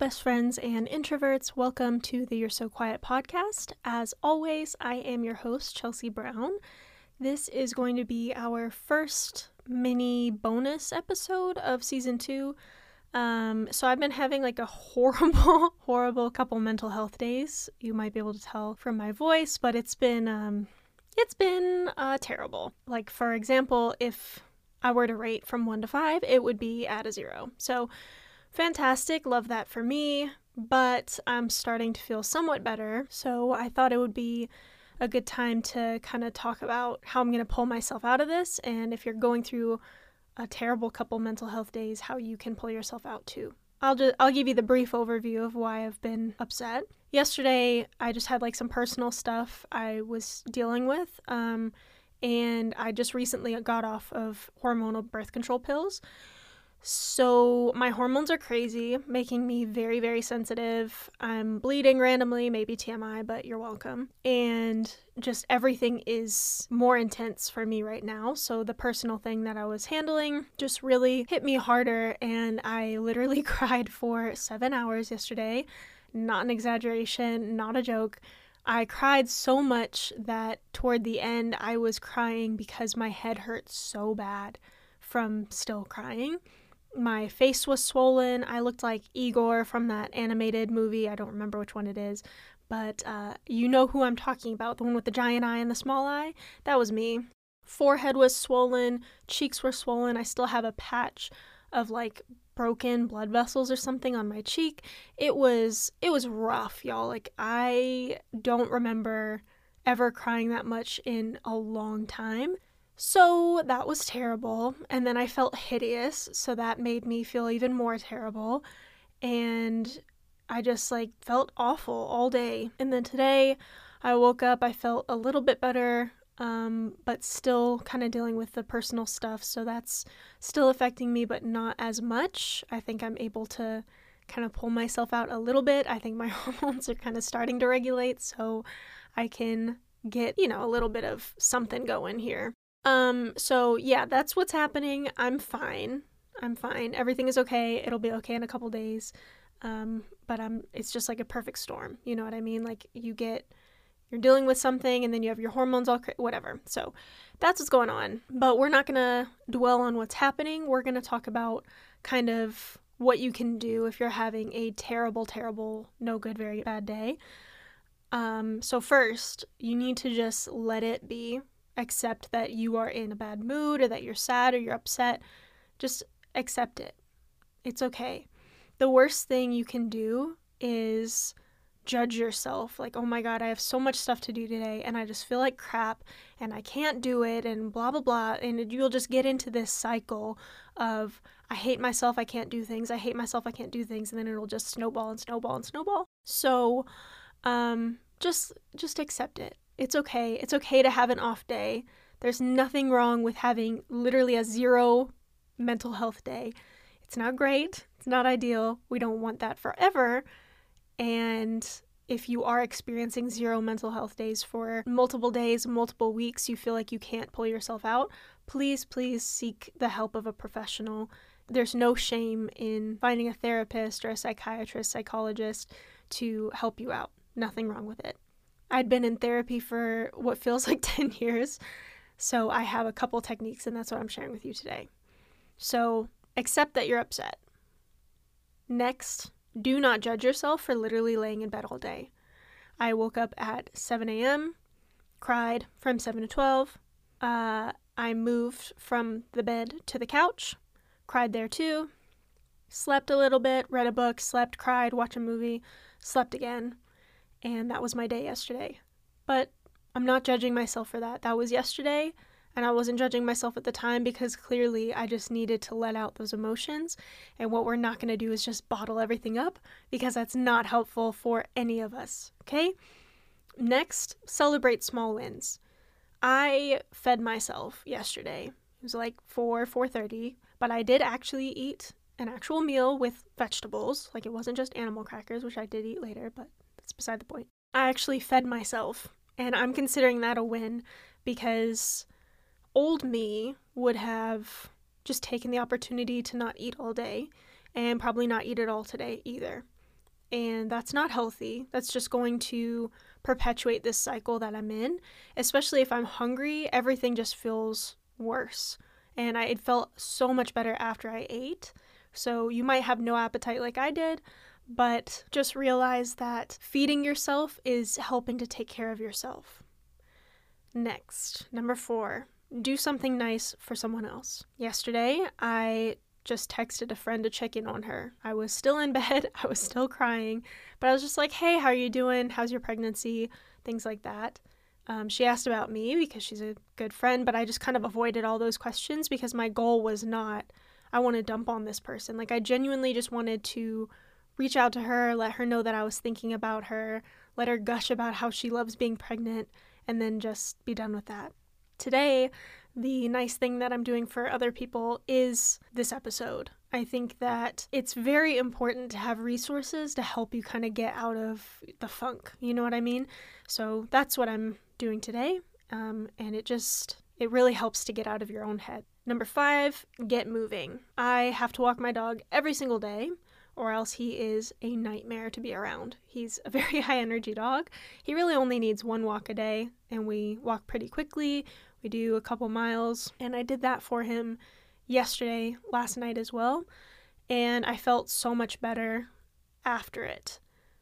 best friends and introverts. Welcome to the You're So Quiet podcast. As always, I am your host, Chelsea Brown. This is going to be our first mini bonus episode of season two. Um, so I've been having like a horrible, horrible couple mental health days. You might be able to tell from my voice, but it's been um, it's been uh, terrible. Like for example, if I were to rate from one to five, it would be at a zero. So fantastic, love that for me. But I'm starting to feel somewhat better, so I thought it would be a good time to kind of talk about how I'm going to pull myself out of this and if you're going through a terrible couple mental health days, how you can pull yourself out too. I'll just I'll give you the brief overview of why I've been upset. Yesterday, I just had like some personal stuff I was dealing with, um, and I just recently got off of hormonal birth control pills. So, my hormones are crazy, making me very, very sensitive. I'm bleeding randomly, maybe TMI, but you're welcome. And just everything is more intense for me right now. So, the personal thing that I was handling just really hit me harder. And I literally cried for seven hours yesterday. Not an exaggeration, not a joke. I cried so much that toward the end, I was crying because my head hurt so bad from still crying my face was swollen. I looked like Igor from that animated movie. I don't remember which one it is, but uh, you know who I'm talking about the one with the giant eye and the small eye? That was me. Forehead was swollen, cheeks were swollen. I still have a patch of like broken blood vessels or something on my cheek. It was it was rough, y'all. Like I don't remember ever crying that much in a long time. So that was terrible. And then I felt hideous. So that made me feel even more terrible. And I just like felt awful all day. And then today I woke up, I felt a little bit better, um, but still kind of dealing with the personal stuff. So that's still affecting me, but not as much. I think I'm able to kind of pull myself out a little bit. I think my hormones are kind of starting to regulate. So I can get, you know, a little bit of something going here. Um, so yeah, that's what's happening. I'm fine. I'm fine. Everything is okay. It'll be okay in a couple days. Um, but I'm it's just like a perfect storm. You know what I mean? Like you get you're dealing with something and then you have your hormones all cra- whatever. So that's what's going on. But we're not going to dwell on what's happening. We're going to talk about kind of what you can do if you're having a terrible terrible no good very bad day. Um, so first, you need to just let it be accept that you are in a bad mood or that you're sad or you're upset. Just accept it. It's okay. The worst thing you can do is judge yourself like, oh my God, I have so much stuff to do today and I just feel like crap and I can't do it and blah, blah, blah. And you'll just get into this cycle of, I hate myself, I can't do things, I hate myself, I can't do things. And then it'll just snowball and snowball and snowball. So, um, just just accept it. It's okay. It's okay to have an off day. There's nothing wrong with having literally a zero mental health day. It's not great. It's not ideal. We don't want that forever. And if you are experiencing zero mental health days for multiple days, multiple weeks, you feel like you can't pull yourself out, please, please seek the help of a professional. There's no shame in finding a therapist or a psychiatrist, psychologist to help you out. Nothing wrong with it. I'd been in therapy for what feels like 10 years, so I have a couple techniques, and that's what I'm sharing with you today. So accept that you're upset. Next, do not judge yourself for literally laying in bed all day. I woke up at 7 a.m., cried from 7 to 12. Uh, I moved from the bed to the couch, cried there too, slept a little bit, read a book, slept, cried, watched a movie, slept again and that was my day yesterday. But I'm not judging myself for that. That was yesterday, and I wasn't judging myself at the time because clearly I just needed to let out those emotions. And what we're not going to do is just bottle everything up because that's not helpful for any of us, okay? Next, celebrate small wins. I fed myself yesterday. It was like 4 4:30, but I did actually eat an actual meal with vegetables. Like it wasn't just animal crackers, which I did eat later, but that's beside the point. I actually fed myself, and I'm considering that a win because old me would have just taken the opportunity to not eat all day and probably not eat at all today either. And that's not healthy. That's just going to perpetuate this cycle that I'm in. Especially if I'm hungry, everything just feels worse. And I, it felt so much better after I ate. So you might have no appetite like I did, but just realize that feeding yourself is helping to take care of yourself. Next, number four, do something nice for someone else. Yesterday, I just texted a friend to check in on her. I was still in bed, I was still crying, but I was just like, hey, how are you doing? How's your pregnancy? Things like that. Um, she asked about me because she's a good friend, but I just kind of avoided all those questions because my goal was not, I want to dump on this person. Like, I genuinely just wanted to reach out to her, let her know that I was thinking about her, let her gush about how she loves being pregnant, and then just be done with that. Today, the nice thing that I'm doing for other people is this episode. I think that it's very important to have resources to help you kind of get out of the funk. You know what I mean? So that's what I'm doing today. Um, and it just, it really helps to get out of your own head. Number five, get moving. I have to walk my dog every single day or else he is a nightmare to be around. He's a very high energy dog. He really only needs one walk a day, and we walk pretty quickly. We do a couple miles, and I did that for him yesterday, last night as well, and I felt so much better after it.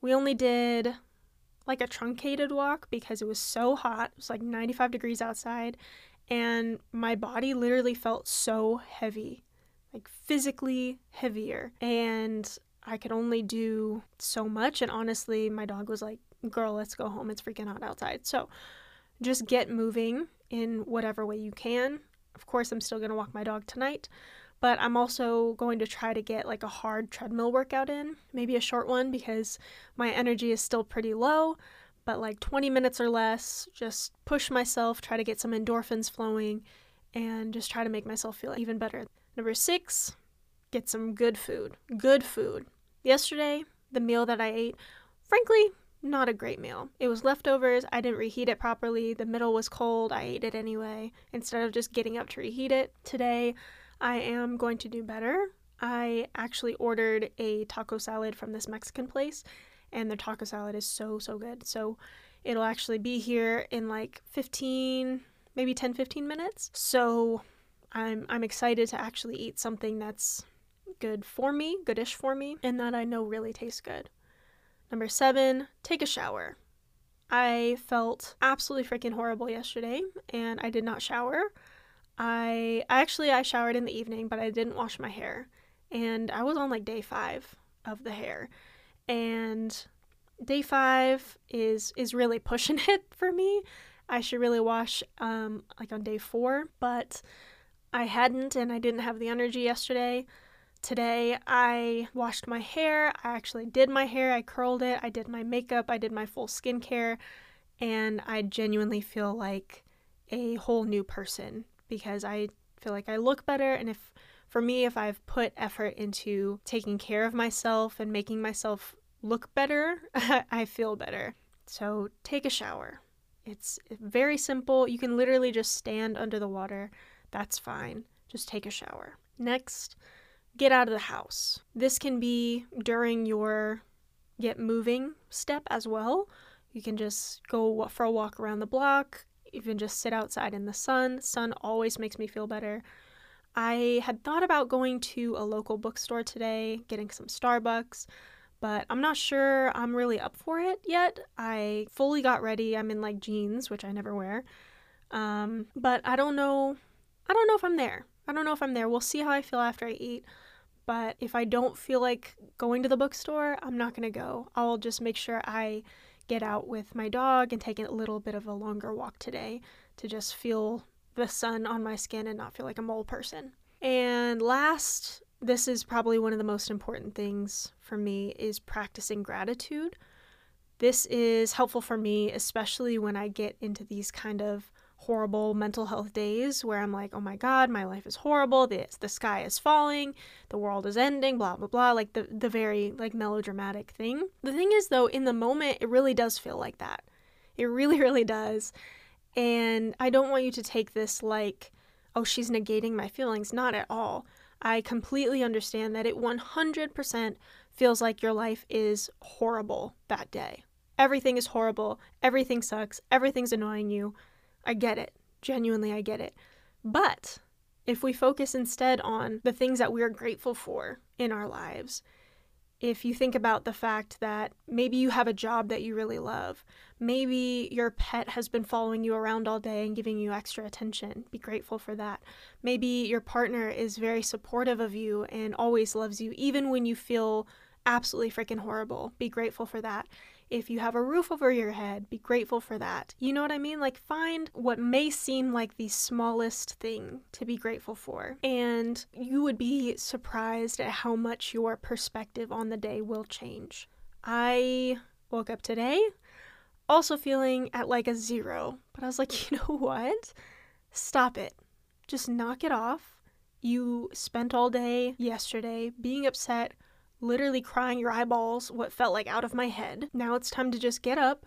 We only did like a truncated walk because it was so hot. It was like 95 degrees outside, and my body literally felt so heavy like physically heavier. And I could only do so much. And honestly, my dog was like, girl, let's go home. It's freaking hot outside. So just get moving in whatever way you can. Of course, I'm still going to walk my dog tonight, but I'm also going to try to get like a hard treadmill workout in, maybe a short one because my energy is still pretty low, but like 20 minutes or less, just push myself, try to get some endorphins flowing, and just try to make myself feel even better. Number six, get some good food. Good food. Yesterday, the meal that I ate, frankly, not a great meal. It was leftovers. I didn't reheat it properly. The middle was cold. I ate it anyway instead of just getting up to reheat it. Today, I am going to do better. I actually ordered a taco salad from this Mexican place, and their taco salad is so, so good. So it'll actually be here in like 15, maybe 10, 15 minutes. So I'm I'm excited to actually eat something that's good for me, goodish for me, and that I know really tastes good. Number seven, take a shower. I felt absolutely freaking horrible yesterday and I did not shower. I actually I showered in the evening, but I didn't wash my hair. And I was on like day 5 of the hair. And day 5 is is really pushing it for me. I should really wash um like on day 4, but I hadn't and I didn't have the energy yesterday. Today I washed my hair. I actually did my hair. I curled it. I did my makeup. I did my full skincare. And I genuinely feel like a whole new person because I feel like I look better. And if, for me, if I've put effort into taking care of myself and making myself look better, I feel better. So take a shower. It's very simple. You can literally just stand under the water that's fine. Just take a shower. Next, get out of the house. This can be during your get moving step as well. You can just go for a walk around the block, even just sit outside in the sun. Sun always makes me feel better. I had thought about going to a local bookstore today, getting some Starbucks, but I'm not sure I'm really up for it yet. I fully got ready. I'm in like jeans, which I never wear. Um, but I don't know I don't know if I'm there. I don't know if I'm there. We'll see how I feel after I eat. But if I don't feel like going to the bookstore, I'm not going to go. I'll just make sure I get out with my dog and take a little bit of a longer walk today to just feel the sun on my skin and not feel like a mole person. And last, this is probably one of the most important things for me is practicing gratitude. This is helpful for me especially when I get into these kind of horrible mental health days where I'm like, oh my God, my life is horrible. The, the sky is falling. The world is ending, blah, blah, blah. Like the, the very like melodramatic thing. The thing is, though, in the moment, it really does feel like that. It really, really does. And I don't want you to take this like, oh, she's negating my feelings. Not at all. I completely understand that it 100% feels like your life is horrible that day. Everything is horrible. Everything sucks. Everything's annoying you. I get it. Genuinely, I get it. But if we focus instead on the things that we are grateful for in our lives, if you think about the fact that maybe you have a job that you really love, maybe your pet has been following you around all day and giving you extra attention, be grateful for that. Maybe your partner is very supportive of you and always loves you, even when you feel absolutely freaking horrible. Be grateful for that. If you have a roof over your head, be grateful for that. You know what I mean? Like, find what may seem like the smallest thing to be grateful for. And you would be surprised at how much your perspective on the day will change. I woke up today also feeling at like a zero, but I was like, you know what? Stop it. Just knock it off. You spent all day yesterday being upset literally crying your eyeballs, what felt like out of my head. Now it's time to just get up,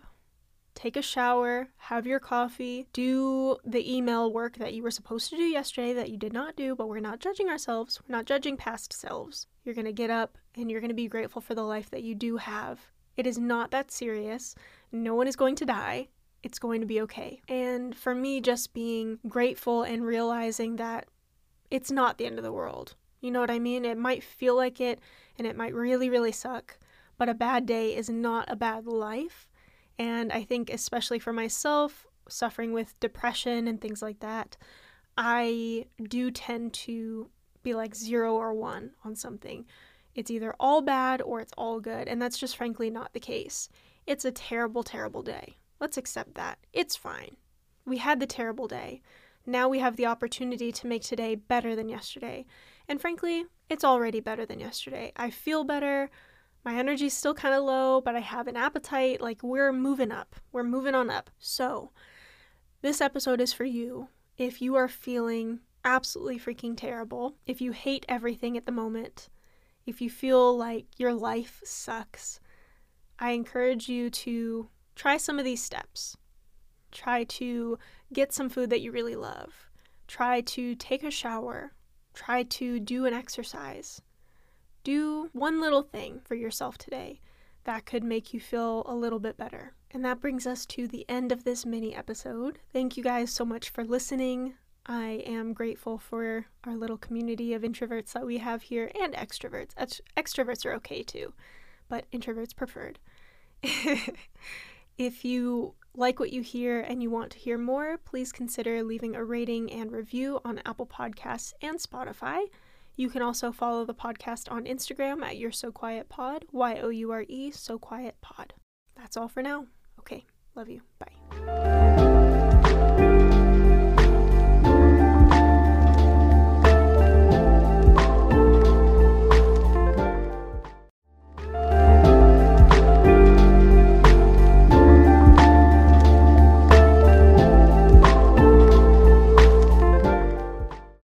take a shower, have your coffee, do the email work that you were supposed to do yesterday that you did not do, but we're not judging ourselves. We're not judging past selves. You're to get up and you're to be grateful for the life that you do have. It is not that serious. No one is going to die. It's going to be okay. And for me, just being grateful and realizing that it's not the end of the world. You know what I mean? It might feel like it and it might really, really suck, but a bad day is not a bad life. And I think, especially for myself, suffering with depression and things like that, I do tend to be like zero or one on something. It's either all bad or it's all good, and that's just frankly not the case. It's a terrible, terrible day. Let's accept that. It's fine. We had the terrible day. Now we have the opportunity to make today better than yesterday. And frankly, it's already better than yesterday. I feel better. My energy's still kind of low, but I have an appetite. Like, we're moving up. We're moving on up. So, this episode is for you if you are feeling absolutely freaking terrible, if you hate everything at the moment, if you feel like your life sucks. I encourage you to try some of these steps. Try to get some food that you really love. Try to take a shower. Try to do an exercise. Do one little thing for yourself today that could make you feel a little bit better. And that brings us to the end of this mini episode. Thank you guys so much for listening. I am grateful for our little community of introverts that we have here and extroverts. Ext- extroverts are okay too, but introverts preferred. if you like what you hear and you want to hear more, please consider leaving a rating and review on Apple Podcasts and Spotify. You can also follow the podcast on Instagram at You're So Quiet Pod, Y O U R E, So Quiet Pod. That's all for now. Okay, love you. Bye.